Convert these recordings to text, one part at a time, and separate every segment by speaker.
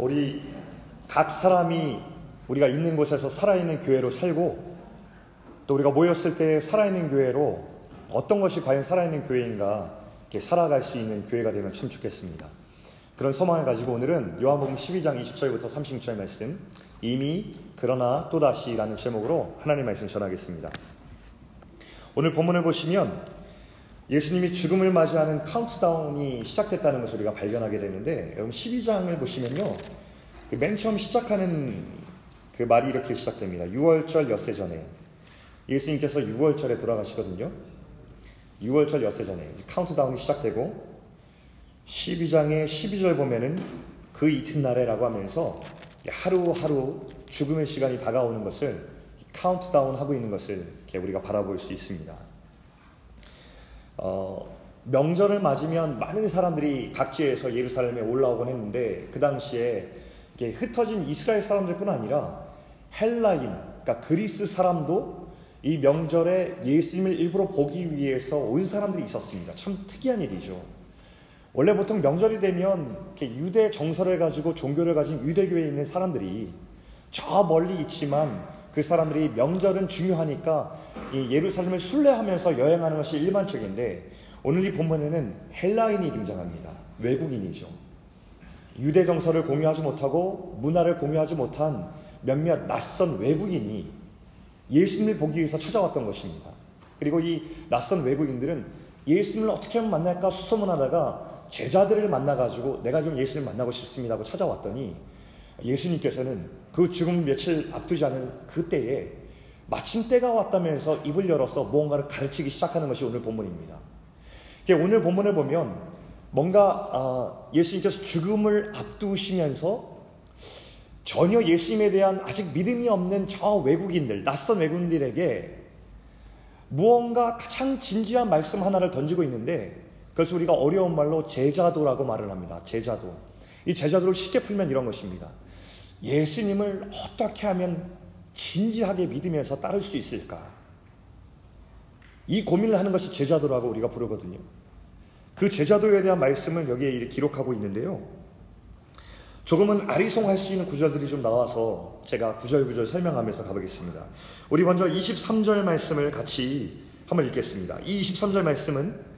Speaker 1: 우리 각 사람이 우리가 있는 곳에서 살아있는 교회로 살고 또 우리가 모였을 때 살아있는 교회로 어떤 것이 과연 살아있는 교회인가 이렇게 살아갈 수 있는 교회가 되면 참 좋겠습니다. 그런 소망을 가지고 오늘은 요한복음 12장 20절부터 36절 말씀 이미 그러나 또다시라는 제목으로 하나님 말씀 전하겠습니다. 오늘 본문을 보시면 예수님이 죽음을 맞이하는 카운트다운이 시작됐다는 것을 우리가 발견하게 되는데 여러분 12장을 보시면요. 그 맨 처음 시작하는 그 말이 이렇게 시작됩니다. 유월절 엿새 전에 예수님께서 유월절에 돌아가시거든요. 유월절 엿새 전에 카운트다운이 시작되고 12장의 12절 보면은 그 이튿날에라고 하면서 하루하루 죽음의 시간이 다가오는 것을 카운트다운 하고 있는 것을 우리가 바라볼 수 있습니다. 어, 명절을 맞으면 많은 사람들이 각지에서 예루살렘에 올라오곤 했는데 그 당시에 흩어진 이스라엘 사람들뿐 아니라 헬라인, 그러니까 그리스 사람도 이 명절에 예수님을 일부러 보기 위해서 온 사람들이 있었습니다. 참 특이한 일이죠. 원래 보통 명절이 되면 유대 정서를 가지고 종교를 가진 유대교에 있는 사람들이 저 멀리 있지만 그 사람들이 명절은 중요하니까 이 예루살렘을 순례하면서 여행하는 것이 일반적인데 오늘 이 본문에는 헬라인이 등장합니다. 외국인이죠. 유대 정서를 공유하지 못하고 문화를 공유하지 못한 몇몇 낯선 외국인이 예수님을 보기 위해서 찾아왔던 것입니다. 그리고 이 낯선 외국인들은 예수님을 어떻게 하면 만날까 수소문하다가 제자들을 만나가지고 내가 좀 예수님을 만나고 싶습니다 고 찾아왔더니 예수님께서는 그 죽음 며칠 앞두지 않은 그때에 마침 때가 왔다면서 입을 열어서 무언가를 가르치기 시작하는 것이 오늘 본문입니다. 오늘 본문을 보면 뭔가 아, 예수님께서 죽음을 앞두시면서 전혀 예수님에 대한 아직 믿음이 없는 저 외국인들, 낯선 외국인들에게 무언가 가장 진지한 말씀 하나를 던지고 있는데 그래서 우리가 어려운 말로 제자도라고 말을 합니다. 제자도. 이 제자도를 쉽게 풀면 이런 것입니다. 예수님을 어떻게 하면 진지하게 믿으면서 따를 수 있을까? 이 고민을 하는 것이 제자도라고 우리가 부르거든요. 그 제자도에 대한 말씀을 여기에 기록하고 있는데요. 조금은 아리송할 수 있는 구절들이 좀 나와서 제가 구절구절 설명하면서 가보겠습니다. 우리 먼저 23절 말씀을 같이 한번 읽겠습니다. 이 23절 말씀은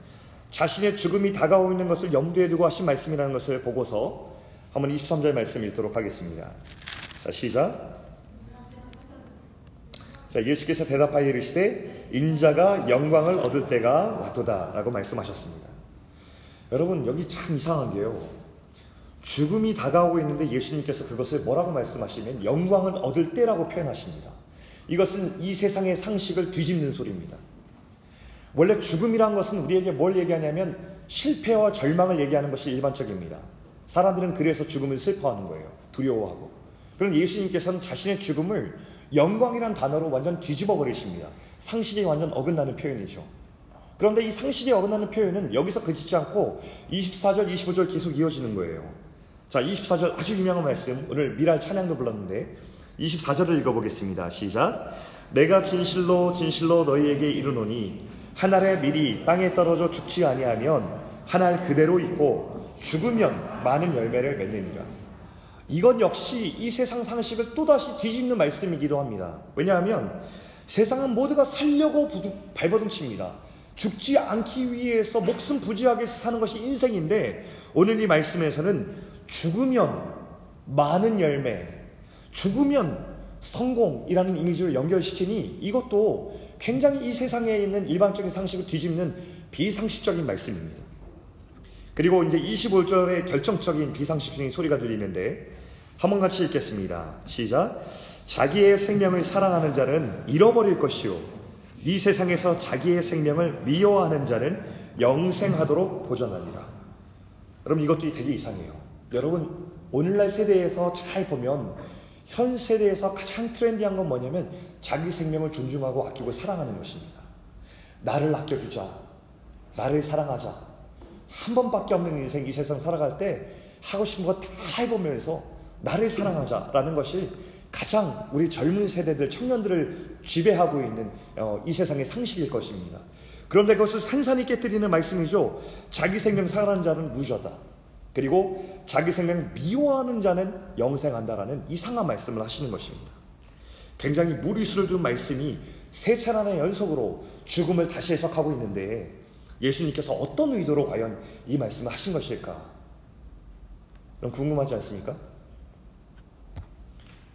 Speaker 1: 자신의 죽음이 다가오고 있는 것을 염두에 두고 하신 말씀이라는 것을 보고서 한번 23절 말씀 읽도록 하겠습니다. 자, 시작. 자, 예수께서 대답하여 이르시되 인자가 영광을 얻을 때가 왔도다라고 말씀하셨습니다. 여러분 여기 참 이상한 게요. 죽음이 다가오고 있는데 예수님께서 그것을 뭐라고 말씀하시면 영광을 얻을 때라고 표현하십니다. 이것은 이 세상의 상식을 뒤집는 소리입니다. 원래 죽음이란 것은 우리에게 뭘 얘기하냐면 실패와 절망을 얘기하는 것이 일반적입니다. 사람들은 그래서 죽음을 슬퍼하는 거예요. 두려워하고. 그럼 예수님께서는 자신의 죽음을 영광이란 단어로 완전 뒤집어 버리십니다. 상식이 완전 어긋나는 표현이죠. 그런데 이 상식이 어긋나는 표현은 여기서 그치지 않고 24절, 25절 계속 이어지는 거예요. 자, 24절 아주 유명한 말씀. 오늘 미랄 찬양도 불렀는데 24절을 읽어보겠습니다. 시작. 내가 진실로 진실로 너희에게 이르노니 한 알의 밀이 땅에 떨어져 죽지 아니하면 한 알 그대로 있고 죽으면 많은 열매를 맺느니라. 이건 역시 이 세상 상식을 또다시 뒤집는 말씀이기도 합니다. 왜냐하면 세상은 모두가 살려고 발버둥칩니다. 죽지 않기 위해서 목숨 부지하게 사는 것이 인생인데 오늘 이 말씀에서는 죽으면 많은 열매, 죽으면 성공이라는 이미지를 연결시키니 이것도 굉장히 이 세상에 있는 일반적인 상식을 뒤집는 비상식적인 말씀입니다. 그리고 이제 25절에 결정적인 비상식적인 소리가 들리는데 한번 같이 읽겠습니다. 시작. 자기의 생명을 사랑하는 자는 잃어버릴 것이요. 이 세상에서 자기의 생명을 미워하는 자는 영생하도록 보존하리라. 여러분 이것도 되게 이상해요. 여러분 오늘날 세대에서 잘 보면 현 세대에서 가장 트렌디한 건 뭐냐면 자기 생명을 존중하고 아끼고 사랑하는 것입니다. 나를 아껴주자. 나를 사랑하자. 한 번밖에 없는 인생 이 세상 살아갈 때 하고 싶은 거 다 해보면서 나를 사랑하자라는 것이 가장 우리 젊은 세대들, 청년들을 지배하고 있는 어, 이 세상의 상식일 것입니다. 그런데 그것을 산산히 깨뜨리는 말씀이죠. 자기 생명 사랑하는 자는 무저다. 그리고 자기 생명 미워하는 자는 영생한다라는 이상한 말씀을 하시는 것입니다. 굉장히 무리수를 둔 말씀이 세 차례나 연속으로 죽음을 다시 해석하고 있는데 예수님께서 어떤 의도로 과연 이 말씀을 하신 것일까? 그럼 궁금하지 않습니까?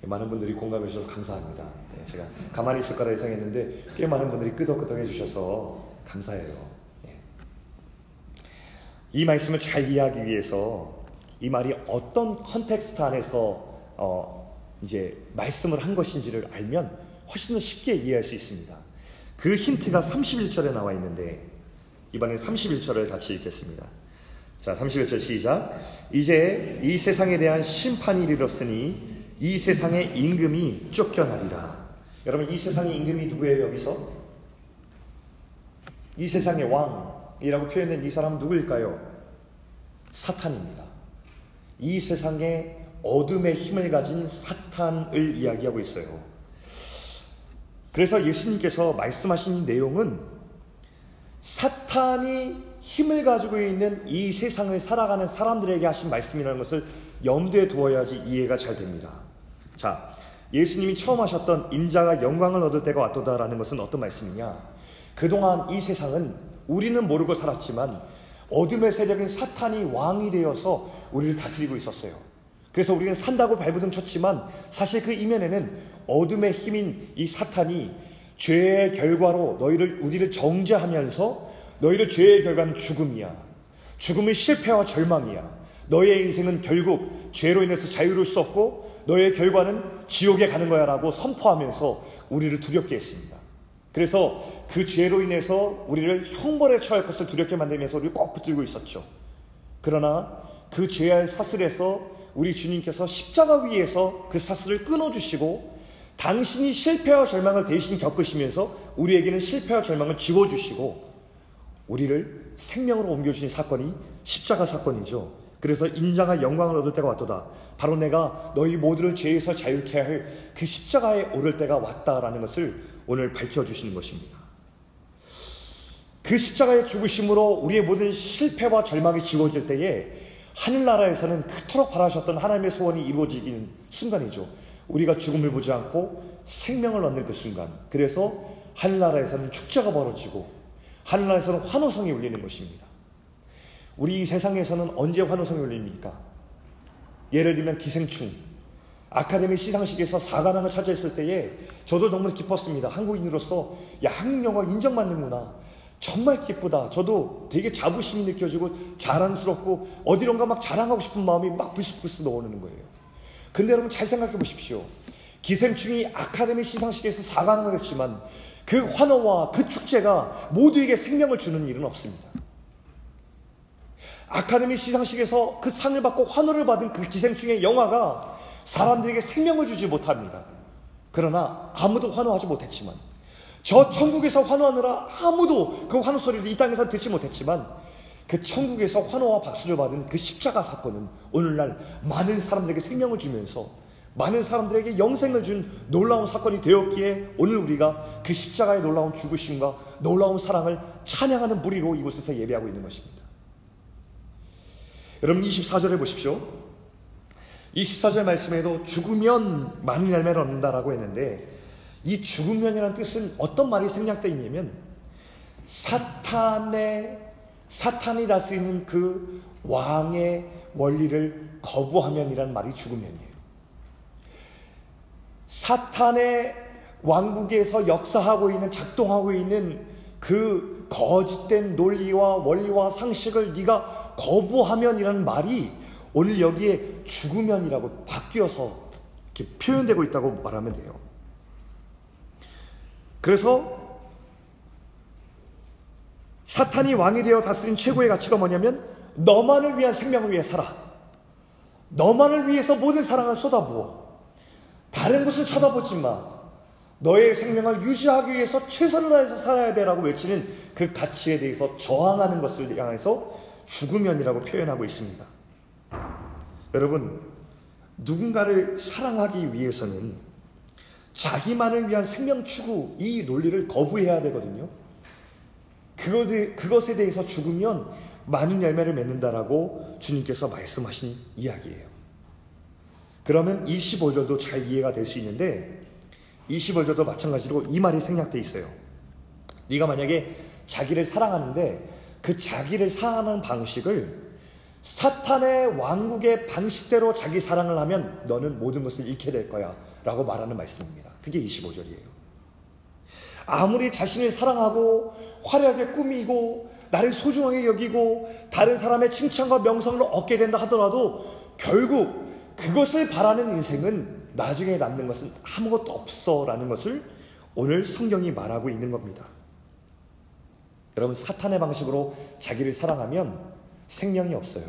Speaker 1: 많은 분들이 공감해 주셔서 감사합니다. 네, 제가 가만히 있을 거라 예상했는데 꽤 많은 분들이 끄덕끄덕 해주셔서 감사해요. 네. 이 말씀을 잘 이해하기 위해서 이 말이 어떤 context 안에서 어, 이제 말씀을 한 것인지를 알면 훨씬 더 쉽게 이해할 수 있습니다. 그 힌트가 31절에 나와 있는데 이번엔 31절을 같이 읽겠습니다. 자, 31절 시작. 이제 이 세상에 대한 심판이 이르렀으니 이 세상의 임금이 쫓겨나리라. 여러분 이 세상의 임금이 누구예요 여기서? 이 세상의 왕이라고 표현된 이 사람 누구일까요? 사탄입니다. 이 세상의 어둠의 힘을 가진 사탄을 이야기하고 있어요. 그래서 예수님께서 말씀하신 이 내용은 사탄이 힘을 가지고 있는 이 세상을 살아가는 사람들에게 하신 말씀이라는 것을 염두에 두어야지 이해가 잘 됩니다. 자, 예수님이 처음 하셨던 인자가 영광을 얻을 때가 왔도다라는 것은 어떤 말씀이냐? 그동안 이 세상은 우리는 모르고 살았지만 어둠의 세력인 사탄이 왕이 되어서 우리를 다스리고 있었어요. 그래서 우리는 산다고 발부둥 쳤지만 사실 그 이면에는 어둠의 힘인 이 사탄이 죄의 결과로 너희를 우리를 정죄하면서 너희를 죄의 결과는 죽음이야. 죽음은 실패와 절망이야. 너의 인생은 결국 죄로 인해서 자유로울 수 없고 너의 결과는 지옥에 가는 거야 라고 선포하면서 우리를 두렵게 했습니다. 그래서 그 죄로 인해서 우리를 형벌에 처할 것을 두렵게 만들면서 우리를 꼭 붙들고 있었죠. 그러나 그 죄의 사슬에서 우리 주님께서 십자가 위에서 그 사슬을 끊어주시고 당신이 실패와 절망을 대신 겪으시면서 우리에게는 실패와 절망을 지워주시고 우리를 생명으로 옮겨주신 사건이 십자가 사건이죠. 그래서 인자가 영광을 얻을 때가 왔도다. 바로 내가 너희 모두를 죄에서 자유케 할 그 십자가에 오를 때가 왔다라는 것을 오늘 밝혀주시는 것입니다. 그 십자가의 죽으심으로 우리의 모든 실패와 절망이 지워질 때에 하늘나라에서는 그토록 바라셨던 하나님의 소원이 이루어지는 순간이죠. 우리가 죽음을 보지 않고 생명을 얻는 그 순간. 그래서 하늘나라에서는 축제가 벌어지고 하늘나라에서는 환호성이 울리는 것입니다. 우리 이 세상에서는 언제 환호성이 울립니까? 예를 들면 기생충. 아카데미 시상식에서 사관왕을 차지했을 때에 저도 너무 기뻤습니다. 한국인으로서 야, 한국 영화 인정받는구나. 정말 기쁘다. 저도 되게 자부심이 느껴지고 자랑스럽고 어디론가 막 자랑하고 싶은 마음이 막 불쑥불쑥 넣어오는 거예요. 근데 여러분 잘 생각해 보십시오. 기생충이 아카데미 시상식에서 사관왕을 했지만 그 환호와 그 축제가 모두에게 생명을 주는 일은 없습니다. 아카데미 시상식에서 그 상을 받고 환호를 받은 그 기생충의 영화가 사람들에게 생명을 주지 못합니다. 그러나 아무도 환호하지 못했지만 저 천국에서 환호하느라 아무도 그 환호 소리를 이 땅에서 듣지 못했지만 그 천국에서 환호와 박수를 받은 그 십자가 사건은 오늘날 많은 사람들에게 생명을 주면서 많은 사람들에게 영생을 준 놀라운 사건이 되었기에 오늘 우리가 그 십자가의 놀라운 죽으심과 놀라운 사랑을 찬양하는 무리로 이곳에서 예배하고 있는 것입니다. 여러분 24절에 보십시오. 24절 말씀에도 죽으면 많은 열매를 얻는다라고 했는데 이 죽으면이라는 뜻은 어떤 말이 생략되어 있냐면 사탄의 사탄이 다스리는 그 왕의 원리를 거부하면이라는 말이 죽으면이에요. 사탄의 왕국에서 역사하고 있는 작동하고 있는 그 거짓된 논리와 원리와 상식을 네가 거부하면이라는 말이 오늘 여기에 죽으면이라고 바뀌어서 표현되고 있다고 말하면 돼요. 그래서 사탄이 왕이 되어 다스린 최고의 가치가 뭐냐면 너만을 위한 생명을 위해 살아. 너만을 위해서 모든 사랑을 쏟아부어. 다른 것을 쳐다보지 마. 너의 생명을 유지하기 위해서 최선을 다해서 살아야 되라고 외치는 그 가치에 대해서 저항하는 것을 향해서 죽으면이라고 표현하고 있습니다. 여러분, 누군가를 사랑하기 위해서는 자기만을 위한 생명 추구, 이 논리를 거부해야 되거든요. 그것에, 그것에 대해서 죽으면 많은 열매를 맺는다라고 주님께서 말씀하신 이야기예요. 그러면 25절도 잘 이해가 될 수 있는데 25절도 마찬가지로 이 말이 생략돼 있어요. 네가 만약에 자기를 사랑하는데 그 자기를 사랑하는 방식을 사탄의 왕국의 방식대로 자기 사랑을 하면 너는 모든 것을 잃게 될 거야 라고 말하는 말씀입니다. 그게 25절이에요. 아무리 자신을 사랑하고 화려하게 꾸미고 나를 소중하게 여기고 다른 사람의 칭찬과 명성을 얻게 된다 하더라도 결국 그것을 바라는 인생은 나중에 남는 것은 아무것도 없어라는 것을 오늘 성경이 말하고 있는 겁니다. 여러분 사탄의 방식으로 자기를 사랑하면 생명이 없어요.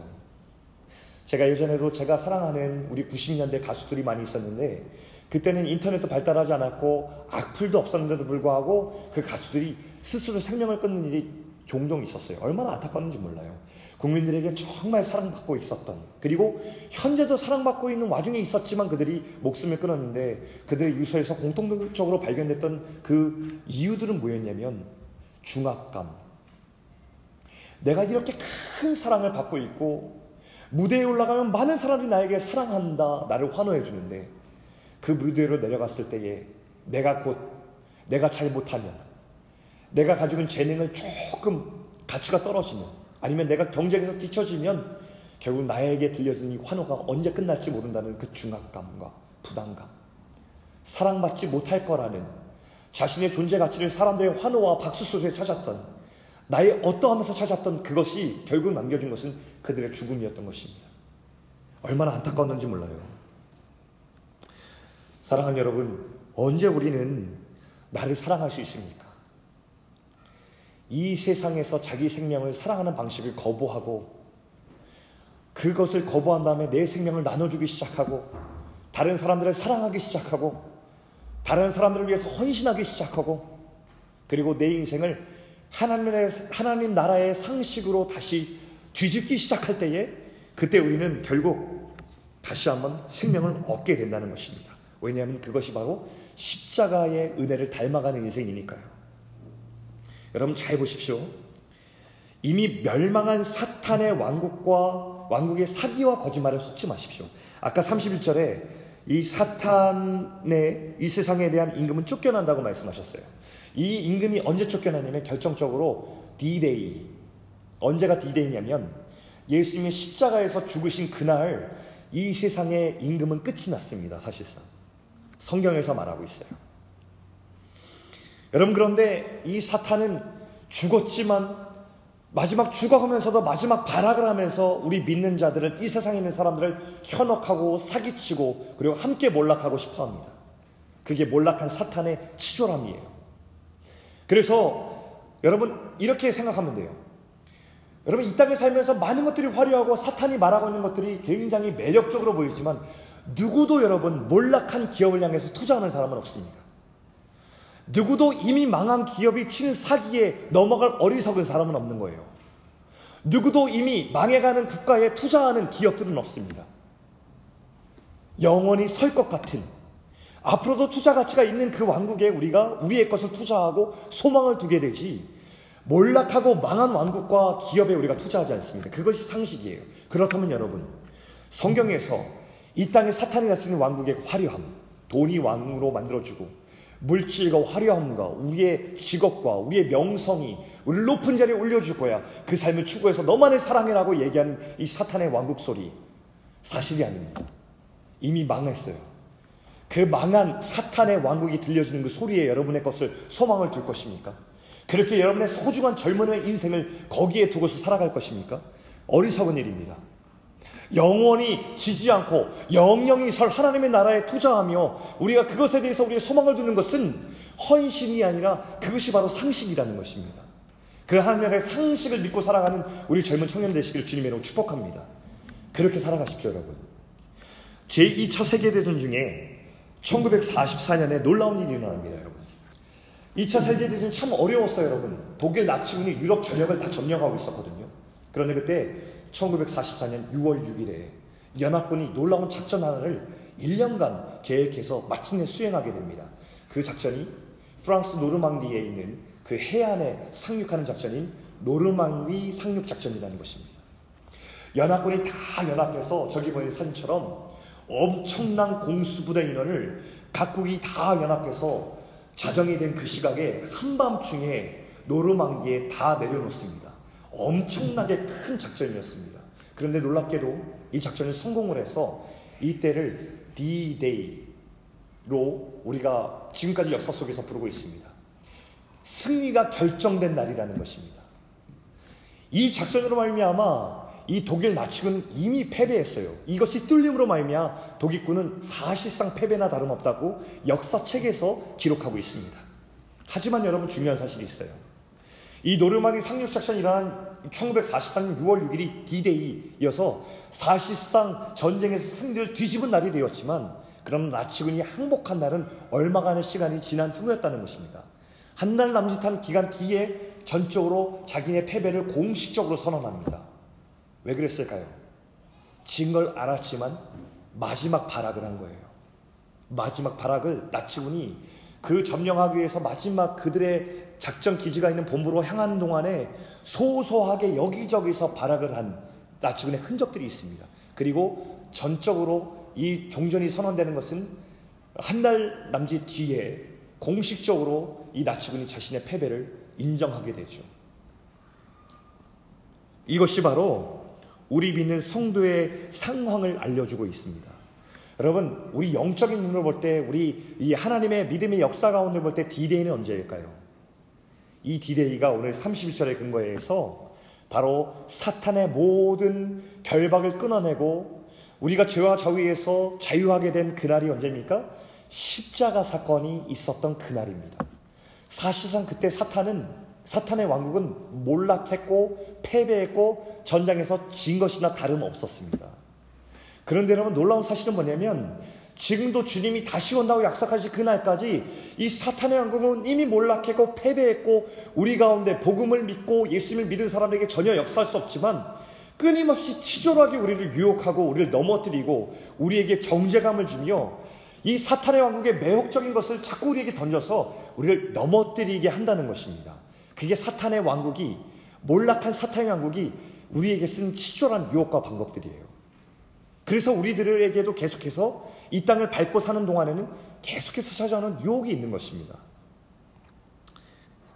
Speaker 1: 제가 예전에도 제가 사랑하는 우리 90년대 가수들이 많이 있었는데 그때는 인터넷도 발달하지 않았고 악플도 없었는데도 불구하고 그 가수들이 스스로 생명을 끊는 일이 종종 있었어요. 얼마나 안타까운지 몰라요. 국민들에게 정말 사랑받고 있었던 그리고 현재도 사랑받고 있는 와중에 있었지만 그들이 목숨을 끊었는데 그들의 유서에서 공통적으로 발견됐던 그 이유들은 뭐였냐면 중압감. 내가 이렇게 큰 사랑을 받고 있고 무대에 올라가면 많은 사람들이 나에게 사랑한다, 나를 환호해 주는데 그 무대로 내려갔을 때에 내가 곧 내가 잘 못하면 내가 가지고 있는 재능을 조금 가치가 떨어지면 아니면 내가 경쟁에서 뒤처지면 결국 나에게 들려지는 이 환호가 언제 끝날지 모른다는 그 중압감과 부담감 사랑받지 못할 거라는 자신의 존재 가치를 사람들의 환호와 박수 속에 찾았던 나의 어떠하면서 찾았던 그것이 결국 남겨준 것은 그들의 죽음이었던 것입니다. 얼마나 안타까웠는지 몰라요. 사랑하는 여러분, 언제 우리는 나를 사랑할 수 있습니까? 이 세상에서 자기 생명을 사랑하는 방식을 거부하고 그것을 거부한 다음에 내 생명을 나눠주기 시작하고 다른 사람들을 사랑하기 시작하고 다른 사람들을 위해서 헌신하기 시작하고 그리고 내 인생을 하나님의, 하나님 나라의 상식으로 다시 뒤집기 시작할 때에 그때 우리는 결국 다시 한번 생명을 얻게 된다는 것입니다. 왜냐하면 그것이 바로 십자가의 은혜를 닮아가는 인생이니까요. 여러분 잘 보십시오. 이미 멸망한 사탄의 왕국과 왕국의 사기와 거짓말에 속지 마십시오. 아까 31절에 이 사탄의 이 세상에 대한 임금은 쫓겨난다고 말씀하셨어요. 이 임금이 언제 쫓겨나냐면 결정적으로 D-Day. 언제가 D-Day냐면 예수님이 십자가에서 죽으신 그날 이 세상의 임금은 끝이 났습니다. 사실상. 성경에서 말하고 있어요. 여러분 그런데 이 사탄은 죽었지만 마지막 죽어가면서도 마지막 발악을 하면서 우리 믿는 자들을 이 세상에 있는 사람들을 현혹하고 사기치고 그리고 함께 몰락하고 싶어 합니다. 그게 몰락한 사탄의 치졸함이에요. 그래서 여러분 이렇게 생각하면 돼요. 여러분 이 땅에 살면서 많은 것들이 화려하고 사탄이 말하고 있는 것들이 굉장히 매력적으로 보이지만 누구도 여러분 몰락한 기업을 향해서 투자하는 사람은 없습니다. 누구도 이미 망한 기업이 치는 사기에 넘어갈 어리석은 사람은 없는 거예요. 누구도 이미 망해가는 국가에 투자하는 기업들은 없습니다. 영원히 설 것 같은 앞으로도 투자 가치가 있는 그 왕국에 우리가 우리의 것을 투자하고 소망을 두게 되지 몰락하고 망한 왕국과 기업에 우리가 투자하지 않습니다. 그것이 상식이에요. 그렇다면 여러분 성경에서 이 땅에 사탄이 다스리는 왕국의 화려함, 돈이 왕으로 만들어주고 물질과 화려함과 우리의 직업과 우리의 명성이 우리를 높은 자리에 올려줄 거야. 그 삶을 추구해서 너만을 사랑해라고 얘기하는 이 사탄의 왕국 소리 사실이 아닙니다. 이미 망했어요. 그 망한 사탄의 왕국이 들려주는 그 소리에 여러분의 것을 소망을 둘 것입니까? 그렇게 여러분의 소중한 젊은의 인생을 거기에 두고서 살아갈 것입니까? 어리석은 일입니다. 영원히 지지 않고 영영이 설 하나님의 나라에 투자하며 우리가 그것에 대해서 우리의 소망을 두는 것은 헌신이 아니라 그것이 바로 상식이라는 것입니다. 그 하나님의 상식을 믿고 살아가는 우리 젊은 청년 되시기를 주님으로 축복합니다. 그렇게 살아가십시오, 여러분. 제2차 세계대전 중에 1944년에 놀라운 일이 일어납니다, 여러분. 2차 세계대전 참 어려웠어요, 여러분. 독일 나치군이 유럽 전역을 다 점령하고 있었거든요. 그런데 그때 1944년 6월 6일에 연합군이 놀라운 작전 하나를 1년간 계획해서 마침내 수행하게 됩니다. 그 작전이 프랑스 노르망디에 있는 그 해안에 상륙하는 작전인 노르망디 상륙 작전이라는 것입니다. 연합군이 다 연합해서 저기 보이는 사진처럼 엄청난 공수부대 인원을 각국이 다 연합해서 자정이 된 그 시각에 한밤중에 노르망디에 다 내려놓습니다. 엄청나게 큰 작전이었습니다. 그런데 놀랍게도 이 작전이 성공을 해서 이때를 D-Day로 우리가 지금까지 역사 속에서 부르고 있습니다. 승리가 결정된 날이라는 것입니다. 이 작전으로 말미암아 이 독일 나치군 이미 패배했어요. 이것이 뚫림으로 말미암아 독일군은 사실상 패배나 다름없다고 역사책에서 기록하고 있습니다. 하지만 여러분 중요한 사실이 있어요. 이 노르망디 상륙 작전이 일어난 1944년 6월 6일이 D-Day여서 사실상 전쟁에서 승리를 뒤집은 날이 되었지만 그럼 나치군이 항복한 날은 얼마간의 시간이 지난 후였다는 것입니다. 한 달 남짓한 기간 뒤에 전적으로 자기네 패배를 공식적으로 선언합니다. 왜 그랬을까요? 진 걸 알았지만 마지막 발악을 한 거예요. 마지막 발악을 나치군이 그 점령하기 위해서 마지막 그들의 작전 기지가 있는 본부로 향하는 동안에 소소하게 여기저기서 발악을 한 나치군의 흔적들이 있습니다. 그리고 전적으로 이 종전이 선언되는 것은 한 달 남짓 뒤에 공식적으로 이 나치군이 자신의 패배를 인정하게 되죠. 이것이 바로 우리 믿는 성도의 상황을 알려주고 있습니다. 여러분, 우리 영적인 눈으로 볼 때, 우리 이 하나님의 믿음의 역사 가운데 볼 때 디데이는 언제일까요? 이 디데이가 오늘 31절의 근거에서 바로 사탄의 모든 결박을 끊어내고 우리가 죄와 저위에서 자유하게 된 그날이 언제입니까? 십자가 사건이 있었던 그날입니다. 사실상 그때 사탄은 사탄의 왕국은 몰락했고 패배했고 전장에서 진 것이나 다름없었습니다. 그런데 여러분 놀라운 사실은 뭐냐면 지금도 주님이 다시 온다고 약속하신 그날까지 이 사탄의 왕국은 이미 몰락했고 패배했고 우리 가운데 복음을 믿고 예수님을 믿은 사람에게 전혀 역사할 수 없지만 끊임없이 치졸하게 우리를 유혹하고 우리를 넘어뜨리고 우리에게 정제감을 주며 이 사탄의 왕국의 매혹적인 것을 자꾸 우리에게 던져서 우리를 넘어뜨리게 한다는 것입니다. 그게 사탄의 왕국이 몰락한 사탄의 왕국이 우리에게 쓴 치졸한 유혹과 방법들이에요. 그래서 우리들에게도 계속해서 이 땅을 밟고 사는 동안에는 계속해서 찾아오는 유혹이 있는 것입니다.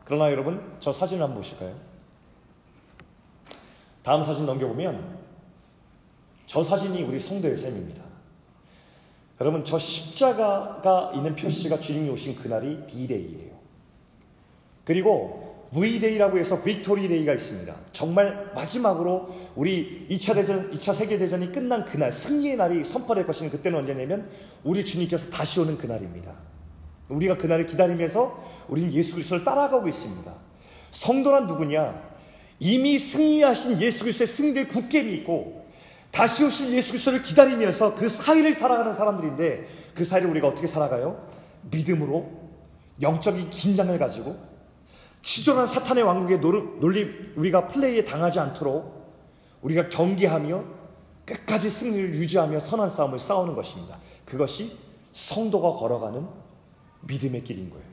Speaker 1: 그러나 여러분, 저 사진을 한번 보실까요? 다음 사진 넘겨보면 저 사진이 우리 성도의 삶입니다. 여러분, 저 십자가가 있는 표시가 주님이 오신 그날이 D-Day예요. 그리고 V-Day라고 해서 Victory Day가 있습니다. 정말 마지막으로 우리 2차 대전, 2차 세계대전이 끝난 그날, 승리의 날이 선포될 것인 그때는 언제냐면 우리 주님께서 다시 오는 그날입니다. 우리가 그날을 기다리면서 우리는 예수 그리스도를 따라가고 있습니다. 성도란 누구냐? 이미 승리하신 예수 그리스도의 승리를 굳게 믿고 다시 오실 예수 그리스도를 기다리면서 그 사이를 살아가는 사람들인데 그 사이를 우리가 어떻게 살아가요? 믿음으로 영적인 긴장을 가지고 치졸한 사탄의 왕국의 논리 우리가 플레이에 당하지 않도록 우리가 경계하며 끝까지 승리를 유지하며 선한 싸움을 싸우는 것입니다. 그것이 성도가 걸어가는 믿음의 길인 거예요.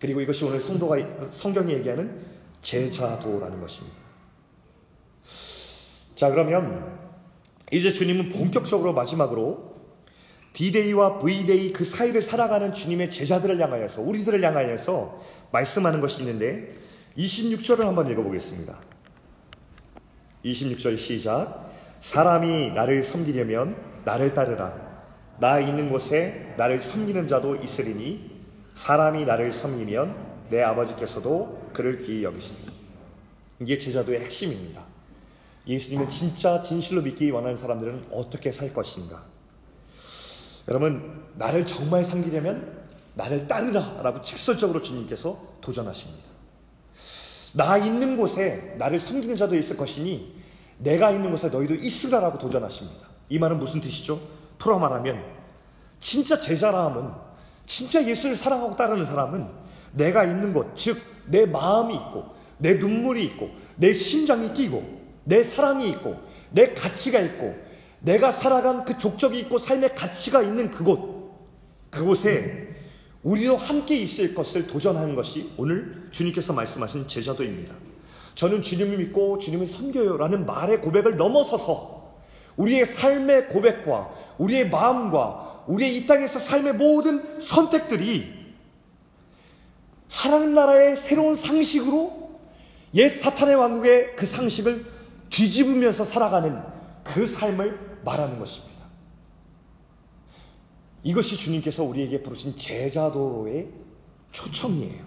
Speaker 1: 그리고 이것이 오늘 성도가 성경이 얘기하는 제자도라는 것입니다. 자, 그러면 이제 주님은 본격적으로 마지막으로 D-Day와 V-Day 그 사이를 살아가는 주님의 제자들을 향하여서 우리들을 향하여서 말씀하는 것이 있는데 26절을 한번 읽어보겠습니다. 26절 시작. 사람이 나를 섬기려면 나를 따르라. 나 있는 곳에 나를 섬기는 자도 있으리니 사람이 나를 섬기면 내 아버지께서도 그를 귀히 여기시니. 이게 제자도의 핵심입니다. 예수님을 진짜 진실로 믿기 원하는 사람들은 어떻게 살 것인가? 여러분, 나를 정말 섬기려면 나를 따르라 라고 직설적으로 주님께서 도전하십니다. 나 있는 곳에 나를 섬기는 자도 있을 것이니 내가 있는 곳에 너희도 있으라라고 도전하십니다. 이 말은 무슨 뜻이죠? 풀어 말하면 진짜 제자라 함은 진짜 예수를 사랑하고 따르는 사람은 내가 있는 곳, 즉 내 마음이 있고 내 눈물이 있고 내 심장이 뛰고 내 사랑이 있고 내 가치가 있고 내가 살아간 그 족적이 있고 삶의 가치가 있는 그곳 그곳에 우리도 함께 있을 것을 도전하는 것이 오늘 주님께서 말씀하신 제자도입니다. 저는 주님을 믿고 주님을 섬겨요라는 말의 고백을 넘어서서 우리의 삶의 고백과 우리의 마음과 우리의 이 땅에서 삶의 모든 선택들이 하나님 나라의 새로운 상식으로 옛 사탄의 왕국의 그 상식을 뒤집으면서 살아가는 그 삶을 말하는 것입니다. 이것이 주님께서 우리에게 부르신 제자도의 초청이에요.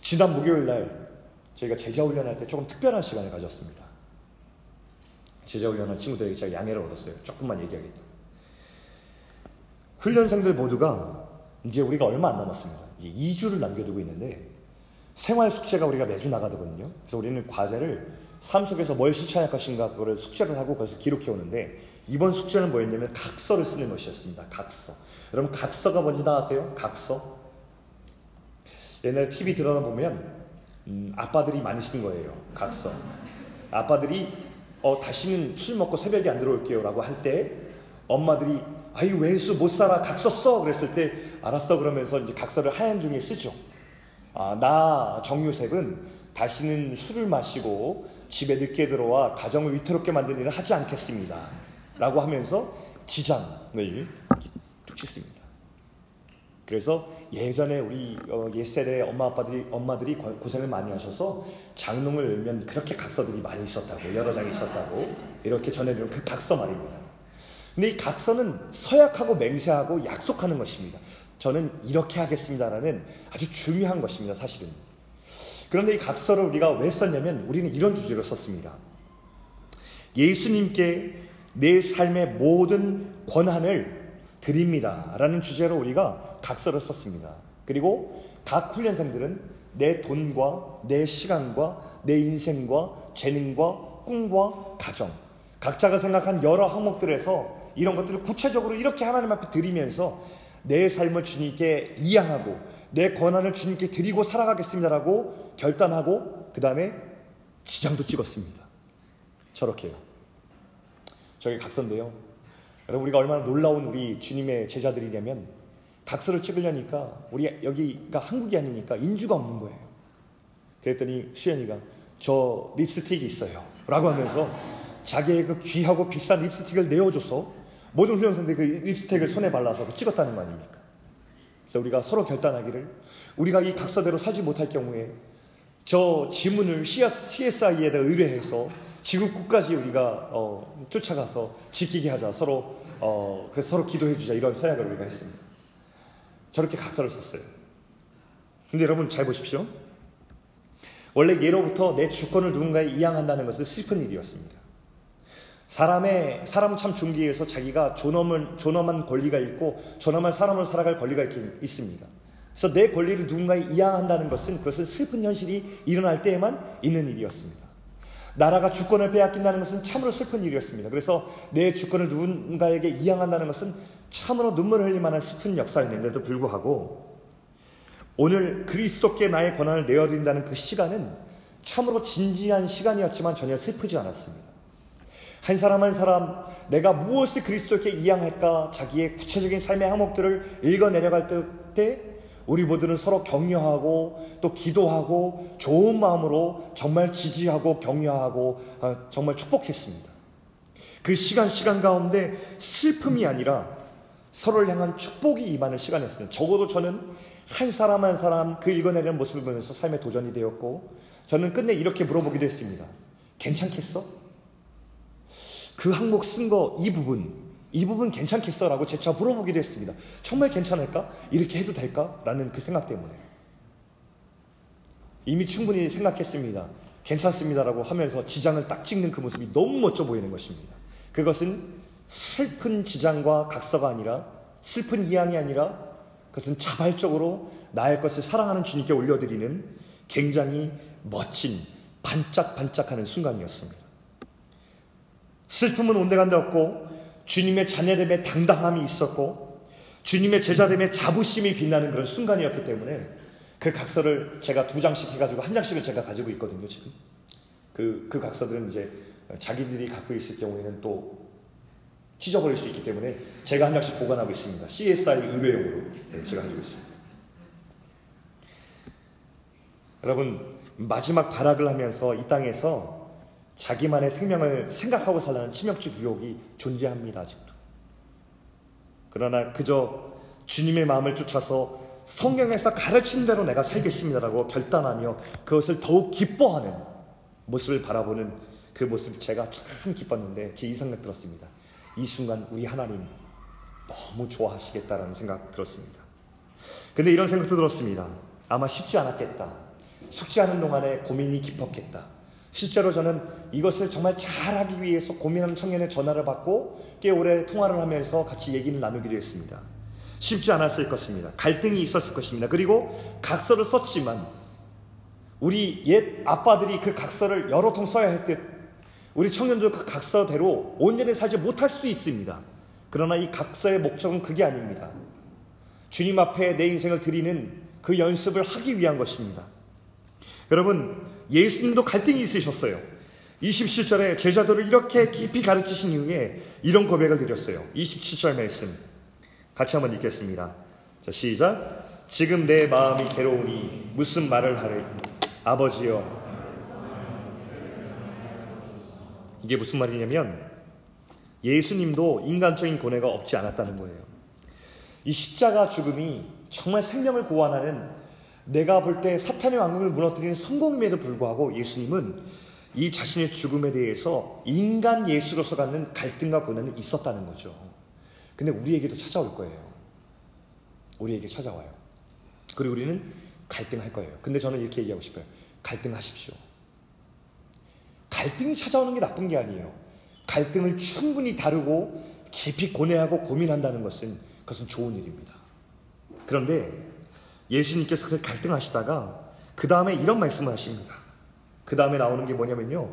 Speaker 1: 지난 목요일 날 저희가 제자 훈련할 때 조금 특별한 시간을 가졌습니다. 제자 훈련한 친구들에게 제가 양해를 얻었어요. 조금만 얘기하겠다. 훈련생들 모두가 이제 우리가 얼마 안 남았습니다. 이제 2주를 남겨두고 있는데 생활 숙제가 우리가 매주 나가거든요. 그래서 우리는 과제를 삶 속에서 뭘 실천할 것인가 그거를 숙제를 하고 그래서 기록해 오는데 이번 숙제는 뭐였냐면 각서를 쓰는 것이었습니다. 각서. 여러분 각서가 뭔지 다 아세요? 각서. 옛날 TV 드라마 보면 음, 아빠들이 많이 쓴 거예요. 각서. 아빠들이 어, 다시는 술 먹고 새벽에 안 들어올게요 라고 할 때 엄마들이 아유 왼수 못 살아 각서 써 그랬을 때 알았어 그러면서 이제 각서를 하얀 종이에 쓰죠. 아, 나 정유색은 다시는 술을 마시고 집에 늦게 들어와 가정을 위태롭게 만드는 일을 하지 않겠습니다. 라고 하면서 지장을 툭 쳤습니다. 그래서 예전에 우리 어, 옛세대 엄마 아빠들이 엄마들이 고생을 많이 하셔서 장롱을 열면 그렇게 각서들이 많이 있었다고 여러 장이 있었다고 이렇게 전해드린 그 각서 말입니다. 근데 이 각서는 서약하고 맹세하고 약속하는 것입니다. 저는 이렇게 하겠습니다라는 아주 중요한 것입니다, 사실은. 그런데 이 각서를 우리가 왜 썼냐면 우리는 이런 주제로 썼습니다. 예수님께 내 삶의 모든 권한을 드립니다. 라는 주제로 우리가 각서를 썼습니다. 그리고 각 훈련생들은 내 돈과 내 시간과 내 인생과 재능과 꿈과 가정, 각자가 생각한 여러 항목들에서 이런 것들을 구체적으로 이렇게 하나님 앞에 드리면서 내 삶을 주님께 이양하고 내 권한을 주님께 드리고 살아가겠습니다라고 결단하고 그 다음에 지장도 찍었습니다. 저렇게요. 저게 각서인데요. 여러분 우리가 얼마나 놀라운 우리 주님의 제자들이냐면 각서를 찍으려니까 우리 여기가 한국이 아니니까 인주가 없는 거예요. 그랬더니 수연이가 저 립스틱이 있어요. 라고 하면서 자기의 그 귀하고 비싼 립스틱을 내어줘서 모든 훈련생들이 그 립스틱을 손에 발라서 찍었다는 거 아닙니까? 그래서 우리가 서로 결단하기를 우리가 이 각서대로 사지 못할 경우에 저 지문을 CSI에다 의뢰해서 지구국까지 우리가 어, 쫓아가서 지키게 하자 서로 어, 그래서 서로 기도해 주자 이런 서약을 우리가 했습니다. 저렇게 각서를 썼어요. 근데 여러분 잘 보십시오. 원래 예로부터 내 주권을 누군가에 이양한다는 것은 슬픈 일이었습니다. 사람의 사람 참 중기에서 자기가 존엄을 존엄한 권리가 있고 존엄한 사람으로 살아갈 권리가 있습니다. 그래서 내 권리를 누군가에 이양한다는 것은 그것은 슬픈 현실이 일어날 때에만 있는 일이었습니다. 나라가 주권을 빼앗긴다는 것은 참으로 슬픈 일이었습니다. 그래서 내 주권을 누군가에게 이양한다는 것은 참으로 눈물 흘릴 만한 슬픈 역사였는데도 불구하고 오늘 그리스도께 나의 권한을 내어드린다는 그 시간은 참으로 진지한 시간이었지만 전혀 슬프지 않았습니다. 한 사람 한 사람 내가 무엇을 그리스도께 이양할까 자기의 구체적인 삶의 항목들을 읽어 내려갈 때 우리 모두는 서로 격려하고 또 기도하고 좋은 마음으로 정말 지지하고 격려하고 어, 정말 축복했습니다. 그 시간 시간 가운데 슬픔이 아니라 서로를 향한 축복이 임하는 시간이었습니다. 적어도 저는 한 사람 한 사람 그 읽어내는 모습을 보면서 삶의 도전이 되었고 저는 끝내 이렇게 물어보기도 했습니다. 괜찮겠어? 그 항목 쓴 거 이 부분 이 부분 괜찮겠어? 라고 재차 물어보기도 했습니다. 정말 괜찮을까? 이렇게 해도 될까? 라는 그 생각 때문에. 이미 충분히 생각했습니다. 괜찮습니다라고 하면서 지장을 딱 찍는 그 모습이 너무 멋져 보이는 것입니다. 그것은 슬픈 지장과 각서가 아니라 슬픈 이양이 아니라 그것은 자발적으로 나의 것을 사랑하는 주님께 올려드리는 굉장히 멋진 반짝반짝하는 순간이었습니다. 슬픔은 온데간데 없고 주님의 자녀됨의 당당함이 있었고 주님의 제자됨의 자부심이 빛나는 그런 순간이었기 때문에 그 각서를 제가 두 장씩 해가지고 한 장씩을 제가 가지고 있거든요 지금. 그, 그 각서들은 이제 자기들이 갖고 있을 경우에는 또 찢어버릴 수 있기 때문에 제가 한 장씩 보관하고 있습니다. CSI 의뢰용으로. 네, 제가 가지고 있습니다. 여러분 마지막 발악을 하면서 이 땅에서 자기만의 생명을 생각하고 살라는 치명적 유혹이 존재합니다. 아직도. 그러나 그저 주님의 마음을 쫓아서 성경에서 가르친 대로 내가 살겠습니다라고 결단하며 그것을 더욱 기뻐하는 모습을 바라보는 그 모습 제가 참 기뻤는데 제 이상을 들었습니다. 이 순간 우리 하나님 너무 좋아하시겠다라는 생각 들었습니다. 근데 이런 생각도 들었습니다. 아마 쉽지 않았겠다. 숙지하는 동안에 고민이 깊었겠다. 실제로 저는 이것을 정말 잘하기 위해서 고민하는 청년의 전화를 받고 꽤 오래 통화를 하면서 같이 얘기를 나누기로 했습니다. 쉽지 않았을 것입니다. 갈등이 있었을 것입니다. 그리고 각서를 썼지만 우리 옛 아빠들이 그 각서를 여러 통 써야 했듯 우리 청년들 그 각서대로 온전히 살지 못할 수도 있습니다. 그러나 이 각서의 목적은 그게 아닙니다. 주님 앞에 내 인생을 드리는 그 연습을 하기 위한 것입니다. 여러분, 예수님도 갈등이 있으셨어요. 27절에 제자들을 이렇게 깊이 가르치신 이후에 이런 고백을 드렸어요. 27절 말씀. 같이 한번 읽겠습니다. 자, 시작. 지금 내 마음이 괴로우니 무슨 말을 하리? 아버지여. 이게 무슨 말이냐면 예수님도 인간적인 고뇌가 없지 않았다는 거예요. 이 십자가 죽음이 정말 생명을 구원하는 내가 볼 때 사탄의 왕국을 무너뜨리는 성공임에도 불구하고 예수님은 이 자신의 죽음에 대해서 인간 예수로서 갖는 갈등과 고뇌는 있었다는 거죠. 근데 우리에게도 찾아올 거예요. 우리에게 찾아와요. 그리고 우리는 갈등할 거예요. 근데 저는 이렇게 얘기하고 싶어요. 갈등하십시오. 갈등이 찾아오는 게 나쁜 게 아니에요. 갈등을 충분히 다루고 깊이 고뇌하고 고민한다는 것은 그것은 좋은 일입니다. 그런데 예수님께서 그렇게 갈등하시다가 그 다음에 이런 말씀을 하십니다. 그 다음에 나오는 게 뭐냐면요.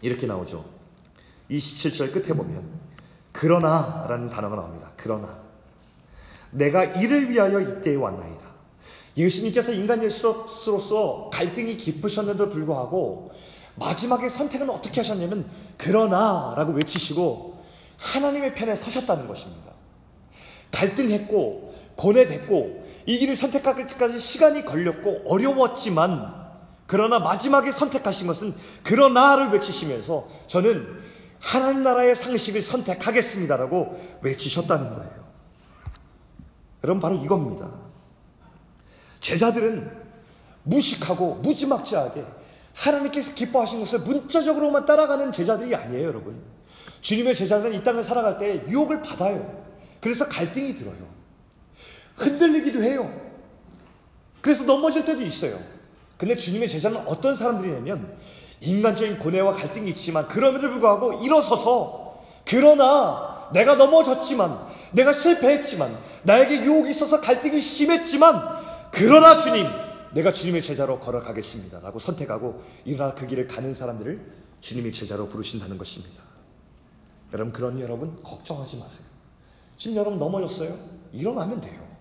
Speaker 1: 이렇게 나오죠. 27절 끝에 보면 그러나 라는 단어가 나옵니다. 그러나 내가 이를 위하여 이때에 왔나이다. 예수님께서 인간 예수로서 갈등이 깊으셨는데도 불구하고 마지막에 선택은 어떻게 하셨냐면 그러나 라고 외치시고 하나님의 편에 서셨다는 것입니다. 갈등했고 고뇌됐고 이 길을 선택하기까지 시간이 걸렸고 어려웠지만 그러나 마지막에 선택하신 것은 그러나를 외치시면서 저는 하나님 나라의 상식을 선택하겠습니다라고 외치셨다는 거예요. 여러분 바로 이겁니다. 제자들은 무식하고 무지막지하게 하나님께서 기뻐하신 것을 문자적으로만 따라가는 제자들이 아니에요, 여러분. 주님의 제자들은 이 땅을 살아갈 때 유혹을 받아요. 그래서 갈등이 들어요. 흔들리기도 해요. 그래서 넘어질 때도 있어요. 근데 주님의 제자는 어떤 사람들이냐면 인간적인 고뇌와 갈등이 있지만 그럼에도 불구하고 일어서서 그러나 내가 넘어졌지만 내가 실패했지만 나에게 유혹이 있어서 갈등이 심했지만 그러나 주님 내가 주님의 제자로 걸어가겠습니다. 라고 선택하고 일어나 그 길을 가는 사람들을 주님의 제자로 부르신다는 것입니다. 여러분, 그러니 여러분, 걱정하지 마세요. 지금 여러분 넘어졌어요? 일어나면 돼요.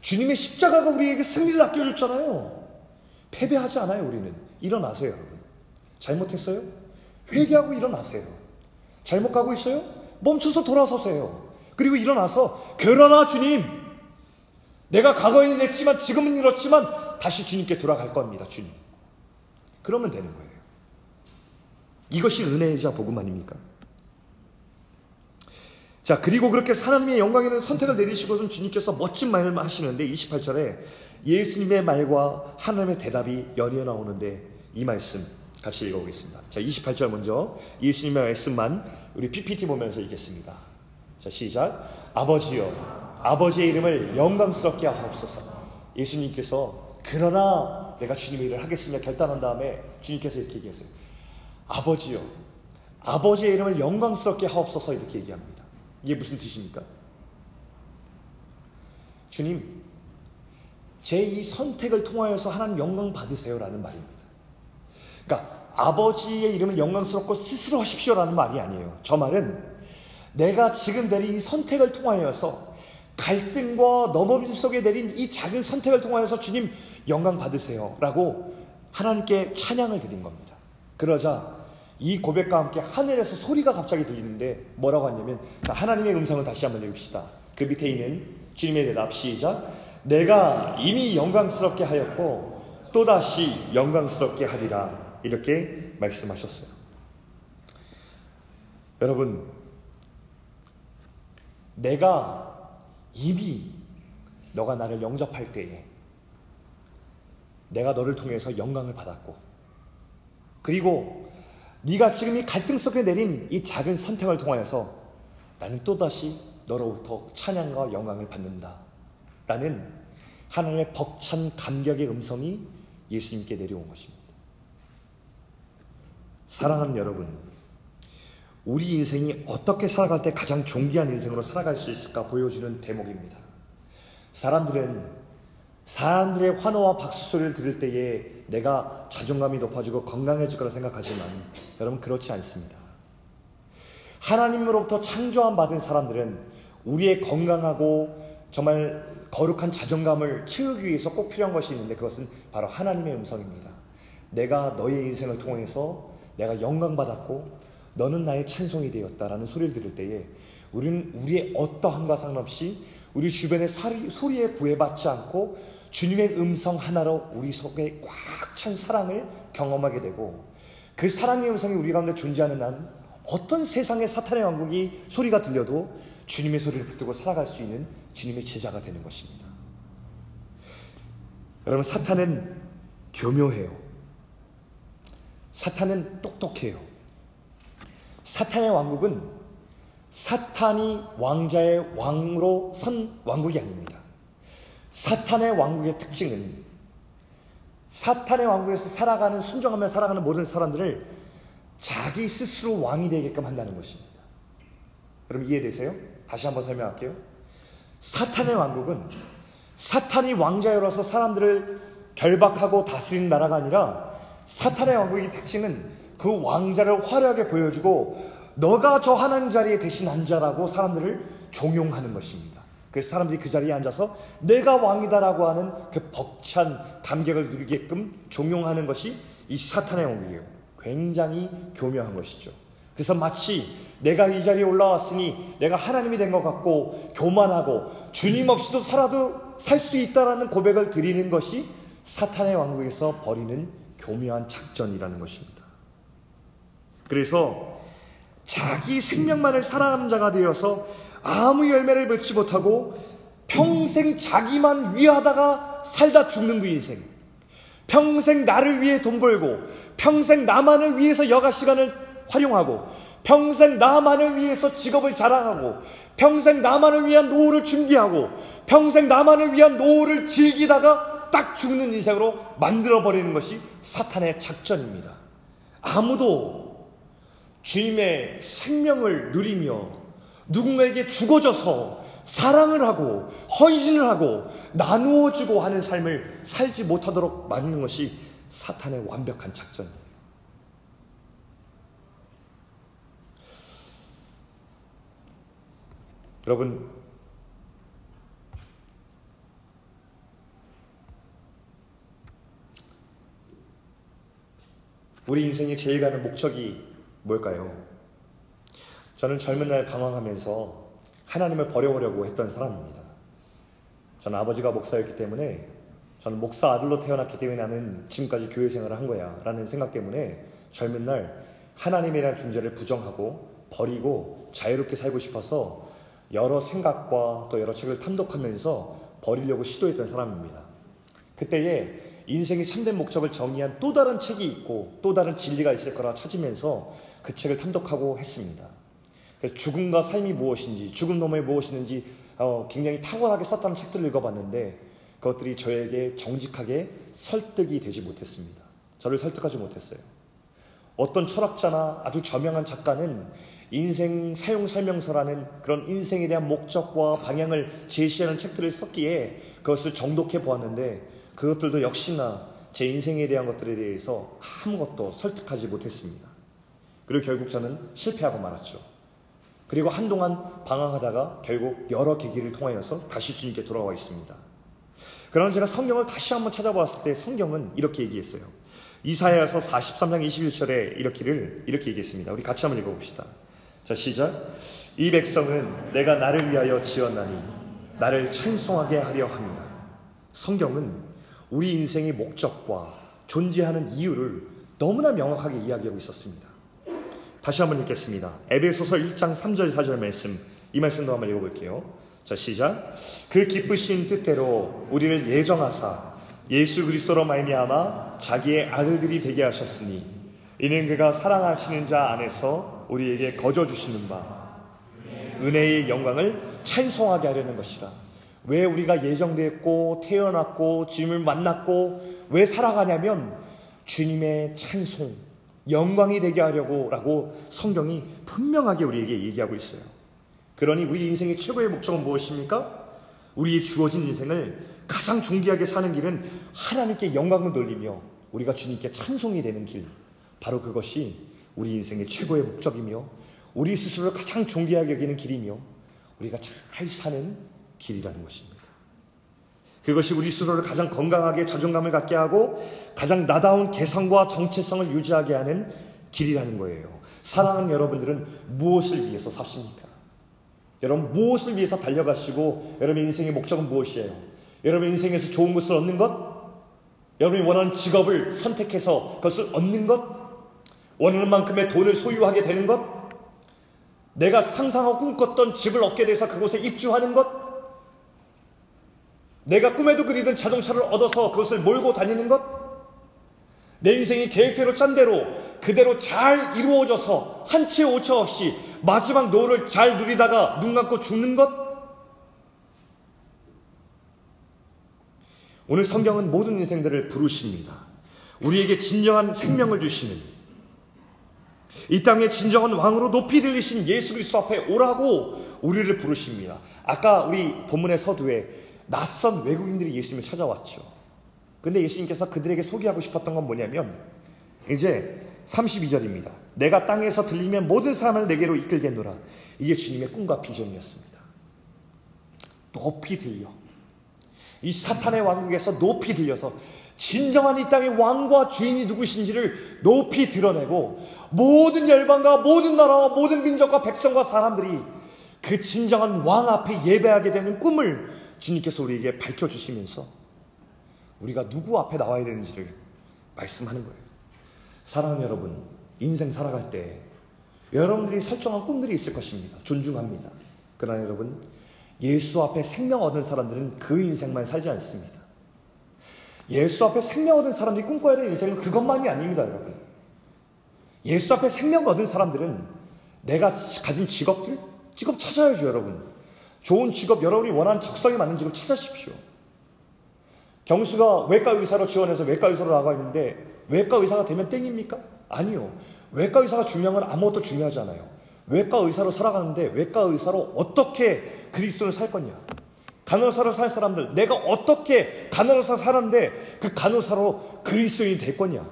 Speaker 1: 주님의 십자가가 우리에게 승리를 아껴줬잖아요. 패배하지 않아요, 우리는. 일어나세요, 여러분. 잘못했어요? 회개하고 일어나세요. 잘못 가고 있어요? 멈춰서 돌아서세요. 그리고 일어나서, 그러나 주님, 내가 과거에는 냈지만 지금은 이렇지만 다시 주님께 돌아갈 겁니다, 주님. 그러면 되는 거예요. 이것이 은혜이자 복음 아닙니까? 자, 그리고 그렇게 하나님의 영광에 는 선택을 내리시고선 주님께서 멋진 말을 하시는데 28절에 예수님의 말과 하나님의 대답이 연이어 나오는데 이 말씀 같이 읽어보겠습니다. 자, 28절 먼저 예수님의 말씀만 우리 PPT 보면서 읽겠습니다. 자, 시작. 아버지여, 아버지의 이름을 영광스럽게 하옵소서. 예수님께서 그러나 내가 주님의 일을 하겠습니다 결단한 다음에 주님께서 이렇게 얘기했어요. 아버지여, 아버지의 이름을 영광스럽게 하옵소서 이렇게 얘기합니다. 이게 무슨 뜻입니까? 주님, 제 이 선택을 통하여서 하나님 영광 받으세요라는 말입니다. 그러니까 아버지의 이름을 영광스럽고 스스로 하십시오라는 말이 아니에요. 저 말은 내가 지금 내린 이 선택을 통하여서 갈등과 넘어짐 속에 내린 이 작은 선택을 통하여서 주님 영광 받으세요라고 하나님께 찬양을 드린 겁니다. 그러자 이 고백과 함께 하늘에서 소리가 갑자기 들리는데 뭐라고 하냐면 자, 하나님의 음성을 다시 한번 읽읍시다. 그 밑에 있는 주님의 대답 시작. 내가 이미 영광스럽게 하였고 또다시 영광스럽게 하리라 이렇게 말씀하셨어요. 여러분 내가 이미 너가 나를 영접할 때에 내가 너를 통해서 영광을 받았고 그리고 네가 지금 이 갈등 속에 내린 이 작은 선택을 통하여서 나는 또다시 너로부터 찬양과 영광을 받는다. 라는 하나님의 벅찬 감격의 음성이 예수님께 내려온 것입니다. 사랑하는 여러분, 우리 인생이 어떻게 살아갈 때 가장 존귀한 인생으로 살아갈 수 있을까 보여주는 대목입니다. 사람들은 사람들의 환호와 박수 소리를 들을 때에 내가 자존감이 높아지고 건강해질 거라 생각하지만 여러분 그렇지 않습니다. 하나님으로부터 창조함 받은 사람들은 우리의 건강하고 정말 거룩한 자존감을 채우기 위해서 꼭 필요한 것이 있는데 그것은 바로 하나님의 음성입니다. 내가 너의 인생을 통해서 내가 영광 받았고 너는 나의 찬송이 되었다라는 소리를 들을 때에 우리는 우리의 어떠함과 상관없이 우리 주변의 소리에 구애받지 않고 주님의 음성 하나로 우리 속에 꽉 찬 사랑을 경험하게 되고 그 사랑의 음성이 우리 가운데 존재하는 한 어떤 세상의 사탄의 왕국이 소리가 들려도 주님의 소리를 붙들고 살아갈 수 있는 주님의 제자가 되는 것입니다. 여러분 사탄은 교묘해요. 사탄은 똑똑해요. 사탄의 왕국은 사탄이 왕자의 왕으로 선 왕국이 아닙니다. 사탄의 왕국의 특징은 사탄의 왕국에서 살아가는 순종하며 살아가는 모든 사람들을 자기 스스로 왕이 되게끔 한다는 것입니다. 여러분 이해되세요? 다시 한번 설명할게요. 사탄의 왕국은 사탄이 왕자여서 사람들을 결박하고 다스리는 나라가 아니라 사탄의 왕국의 특징은 그 왕자를 화려하게 보여주고 너가 저 하나님 자리에 대신 앉아라고 사람들을 종용하는 것입니다. 그래서 사람들이 그 자리에 앉아서 내가 왕이다라고 하는 그 벅찬 감격을 누리게끔 종용하는 것이 이 사탄의 왕국이에요. 굉장히 교묘한 것이죠. 그래서 마치 내가 이 자리에 올라왔으니 내가 하나님이 된 것 같고 교만하고 주님 없이도 살아도 살 수 있다라는 고백을 드리는 것이 사탄의 왕국에서 벌이는 교묘한 작전이라는 것입니다. 그래서 자기 생명만을 사랑하는 자가 되어서 아무 열매를 맺지 못하고 평생 자기만 위하다가 살다 죽는 그 인생. 평생 나를 위해 돈 벌고, 평생 나만을 위해서 여가 시간을 활용하고, 평생 나만을 위해서 직업을 자랑하고, 평생 나만을 위한 노후를 준비하고, 평생 나만을 위한 노후를 즐기다가 딱 죽는 인생으로 만들어버리는 것이 사탄의 작전입니다. 아무도 주님의 생명을 누리며 누군가에게 죽어져서 사랑을 하고 헌신을 하고 나누어 주고 하는 삶을 살지 못하도록 만드는 것이 사탄의 완벽한 작전이에요. 여러분 우리 인생의 제일 가는 목적이 뭘까요? 저는 젊은 날 방황하면서 하나님을 버려보려고 했던 사람입니다. 저는 아버지가 목사였기 때문에 저는 목사 아들로 태어났기 때문에 나는 지금까지 교회 생활을 한 거야 라는 생각 때문에 젊은 날 하나님에 대한 존재를 부정하고 버리고 자유롭게 살고 싶어서 여러 생각과 또 여러 책을 탐독하면서 버리려고 시도했던 사람입니다. 그때에 인생의 참된 목적을 정의한 또 다른 책이 있고 또 다른 진리가 있을 거라 찾으면서 그 책을 탐독하고 했습니다. 그래서 죽음과 삶이 무엇인지, 죽음 너머에 무엇이는지 어, 굉장히 탁월하게 썼다는 책들을 읽어봤는데 그것들이 저에게 정직하게 설득이 되지 못했습니다. 저를 설득하지 못했어요. 어떤 철학자나 아주 저명한 작가는 인생 사용 설명서라는 그런 인생에 대한 목적과 방향을 제시하는 책들을 썼기에 그것을 정독해 보았는데 그것들도 역시나 제 인생에 대한 것들에 대해서 아무것도 설득하지 못했습니다. 그리고 결국 저는 실패하고 말았죠. 그리고 한동안 방황하다가 결국 여러 계기를 통하여서 다시 주님께 돌아와 있습니다. 그러나 제가 성경을 다시 한번 찾아보았을 때 성경은 이렇게 얘기했어요. 이사야서 43장 21절에 이렇게를 이렇게 얘기했습니다. 우리 같이 한번 읽어봅시다. 자 시작. 이 백성은 내가 나를 위하여 지었나니 나를 찬송하게 하려 합니다. 성경은 우리 인생의 목적과 존재하는 이유를 너무나 명확하게 이야기하고 있었습니다. 다시 한번 읽겠습니다. 에베소서 1장 3절 4절 말씀 이 말씀도 한번 읽어볼게요. 자 시작. 그 기쁘신 뜻대로 우리를 예정하사 예수 그리스도로 말미암아 자기의 아들들이 되게 하셨으니 이는 그가 사랑하시는 자 안에서 우리에게 거저 주시는 바 은혜의 영광을 찬송하게 하려는 것이라. 왜 우리가 예정되었고 태어났고 주님을 만났고 왜 살아가냐면 주님의 찬송, 영광이 되게 하려고 라고 성경이 분명하게 우리에게 얘기하고 있어요. 그러니 우리 인생의 최고의 목적은 무엇입니까? 우리의 주어진 인생을 가장 존귀하게 사는 길은 하나님께 영광을 돌리며 우리가 주님께 찬송이 되는 길. 바로 그것이 우리 인생의 최고의 목적이며 우리 스스로를 가장 존귀하게 여기는 길이며 우리가 잘 사는 길이라는 것입니다. 그것이 우리 스스로를 가장 건강하게 자존감을 갖게 하고 가장 나다운 개성과 정체성을 유지하게 하는 길이라는 거예요. 사랑하는 여러분들은 무엇을 위해서 사십니까? 여러분 무엇을 위해서 달려가시고 여러분의 인생의 목적은 무엇이에요? 여러분 인생에서 좋은 것을 얻는 것? 여러분이 원하는 직업을 선택해서 그것을 얻는 것? 원하는 만큼의 돈을 소유하게 되는 것? 내가 상상하고 꿈꿨던 집을 얻게 돼서 그곳에 입주하는 것? 내가 꿈에도 그리던 자동차를 얻어서 그것을 몰고 다니는 것? 내 인생이 계획대로 짠 대로 그대로 잘 이루어져서 한치 오차 없이 마지막 노후를 잘 누리다가 눈 감고 죽는 것? 오늘 성경은 모든 인생들을 부르십니다. 우리에게 진정한 생명을 주시는 이 땅의 진정한 왕으로 높이 들리신 예수 그리스도 앞에 오라고 우리를 부르십니다. 아까 우리 본문의 서두에 낯선 외국인들이 예수님을 찾아왔죠. 근데 예수님께서 그들에게 소개하고 싶었던 건 뭐냐면 이제 32절입니다. 내가 땅에서 들리면 모든 사람을 내게로 이끌겠노라. 이게 주님의 꿈과 비전이었습니다. 높이 들려. 이 사탄의 왕국에서 높이 들려서 진정한 이 땅의 왕과 주인이 누구신지를 높이 드러내고 모든 열방과 모든 나라와 모든 민족과 백성과 사람들이 그 진정한 왕 앞에 예배하게 되는 꿈을 주님께서 우리에게 밝혀주시면서 우리가 누구 앞에 나와야 되는지를 말씀하는 거예요. 사랑하는 여러분, 인생 살아갈 때 여러분들이 설정한 꿈들이 있을 것입니다. 존중합니다. 그러나 여러분, 예수 앞에 생명 얻은 사람들은 그 인생만 살지 않습니다. 예수 앞에 생명 얻은 사람들이 꿈꿔야 되는 인생은 그것만이 아닙니다, 여러분. 예수 앞에 생명 얻은 사람들은 내가 가진 직업들, 직업 찾아야죠, 여러분. 좋은 직업, 여러분이 원하는 적성에 맞는 직업 찾으십시오. 경수가 외과 의사로 지원해서 외과 의사로 나가 있는데 외과 의사가 되면 땡입니까? 아니요. 외과 의사가 중요한 건 아무것도 중요하지 않아요. 외과 의사로 살아가는데 외과 의사로 어떻게 그리스도를 살 거냐? 간호사로 살 사람들, 내가 어떻게 간호사 살았는데 그 간호사로 그리스도인이 될 거냐?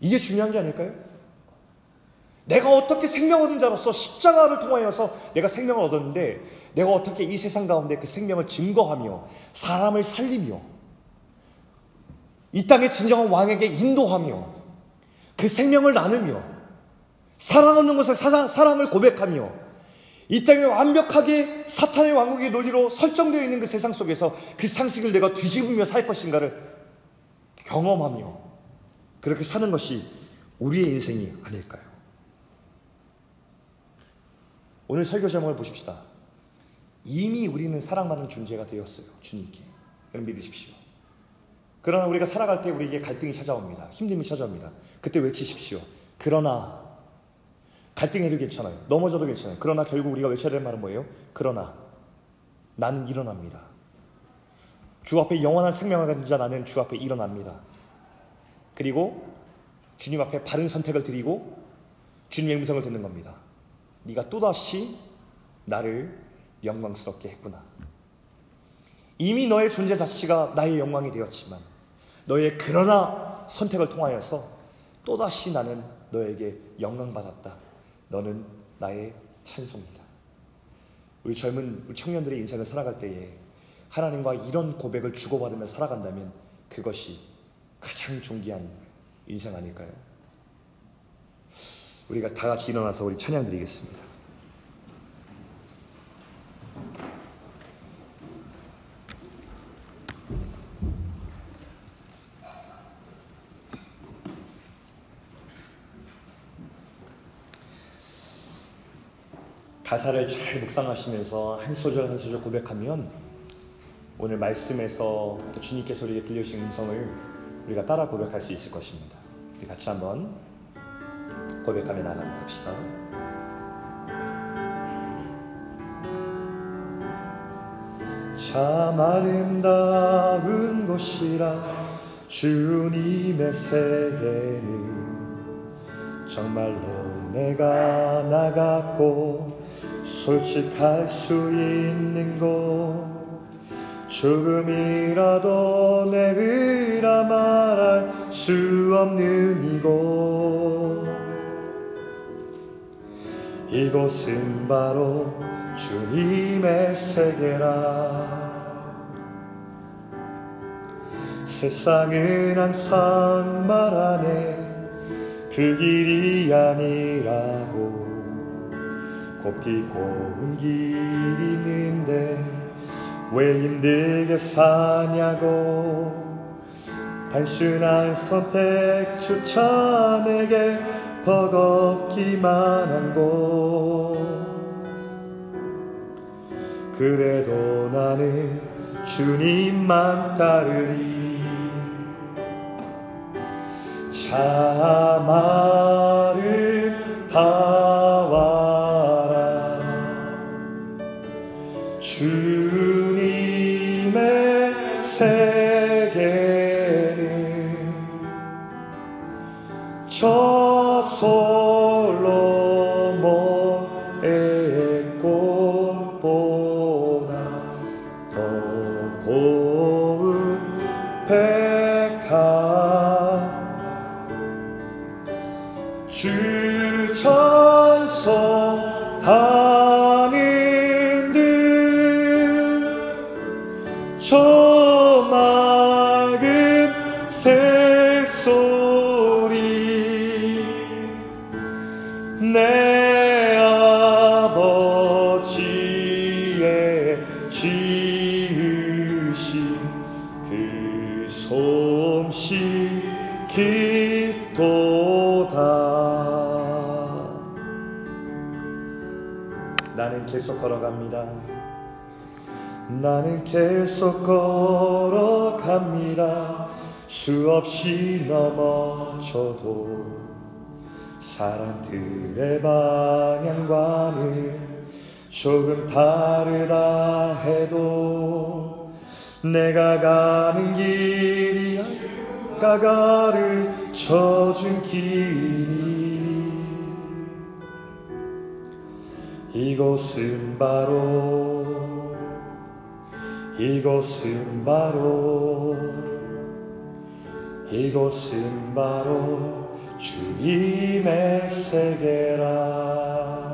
Speaker 1: 이게 중요한 게 아닐까요? 내가 어떻게 생명 얻은 자로서 십자가를 통하여서 내가 생명을 얻었는데 내가 어떻게 이 세상 가운데 그 생명을 증거하며 사람을 살리며 이 땅의 진정한 왕에게 인도하며 그 생명을 나누며 사랑 없는 곳에 사랑, 사랑 을 고백하며 이 땅에 완벽하게 사탄의 왕국의 논리로 설정되어 있는 그 세상 속에서 그 상식을 내가 뒤집으며 살 것인가를 경험하며 그렇게 사는 것이 우리의 인생이 아닐까요? 오늘 설교 제목을 보십시다. 이미 우리는 사랑받는 존재가 되었어요. 주님께. 그럼 믿으십시오. 그러나 우리가 살아갈 때 우리에게 갈등이 찾아옵니다. 힘듦이 찾아옵니다. 그때 외치십시오. 그러나 갈등해도 괜찮아요. 넘어져도 괜찮아요. 그러나 결국 우리가 외쳐야 될 말은 뭐예요? 그러나 나는 일어납니다. 주 앞에 영원한 생명을 가진 자 나는 주 앞에 일어납니다. 그리고 주님 앞에 바른 선택을 드리고 주님의 음성을 듣는 겁니다. 네가 또다시 나를 영광스럽게 했구나. 이미 너의 존재 자체가 나의 영광이 되었지만 너의 그러나 선택을 통하여서 또다시 나는 너에게 영광받았다. 너는 나의 찬송이다. 우리 젊은 우리 청년들의 인생을 살아갈 때에 하나님과 이런 고백을 주고받으며 살아간다면 그것이 가장 존귀한 인생 아닐까요? 우리가 다 같이 일어나서 우리 찬양 드리겠습니다. 가사를 잘 묵상하시면서 한 소절 한 소절 고백하면 오늘 말씀에서 또 주님께서 우리에게 들려주신 음성을 우리가 따라 고백할 수 있을 것입니다. 우리 같이 한번 고백하며 나가봅시다. 참 아름다운 곳이라 주님의 세계는 정말로 내가 나갔고 솔직할 수 있는 곳 조금이라도 내으라 말할 수 없는 이곳. 이곳은 바로 주님의 세계라. 세상은 항상 말하네 그 길이 아니라고 곱디 고운 길이 있는데 왜 힘들게 사냐고. 단순한 선택조차 내게 버겁기만 한 곳 그래도 나는 주님만 따르리. 참 아름다 주 찬송하 계속 걸어갑니다. 수없이 넘어져도 사람들의 방향과는 조금 다르다 해도 내가 가는 길이 아까 가르쳐준 길이 이곳은 바로 이곳은 바로 이곳은 바로 주님의 세계라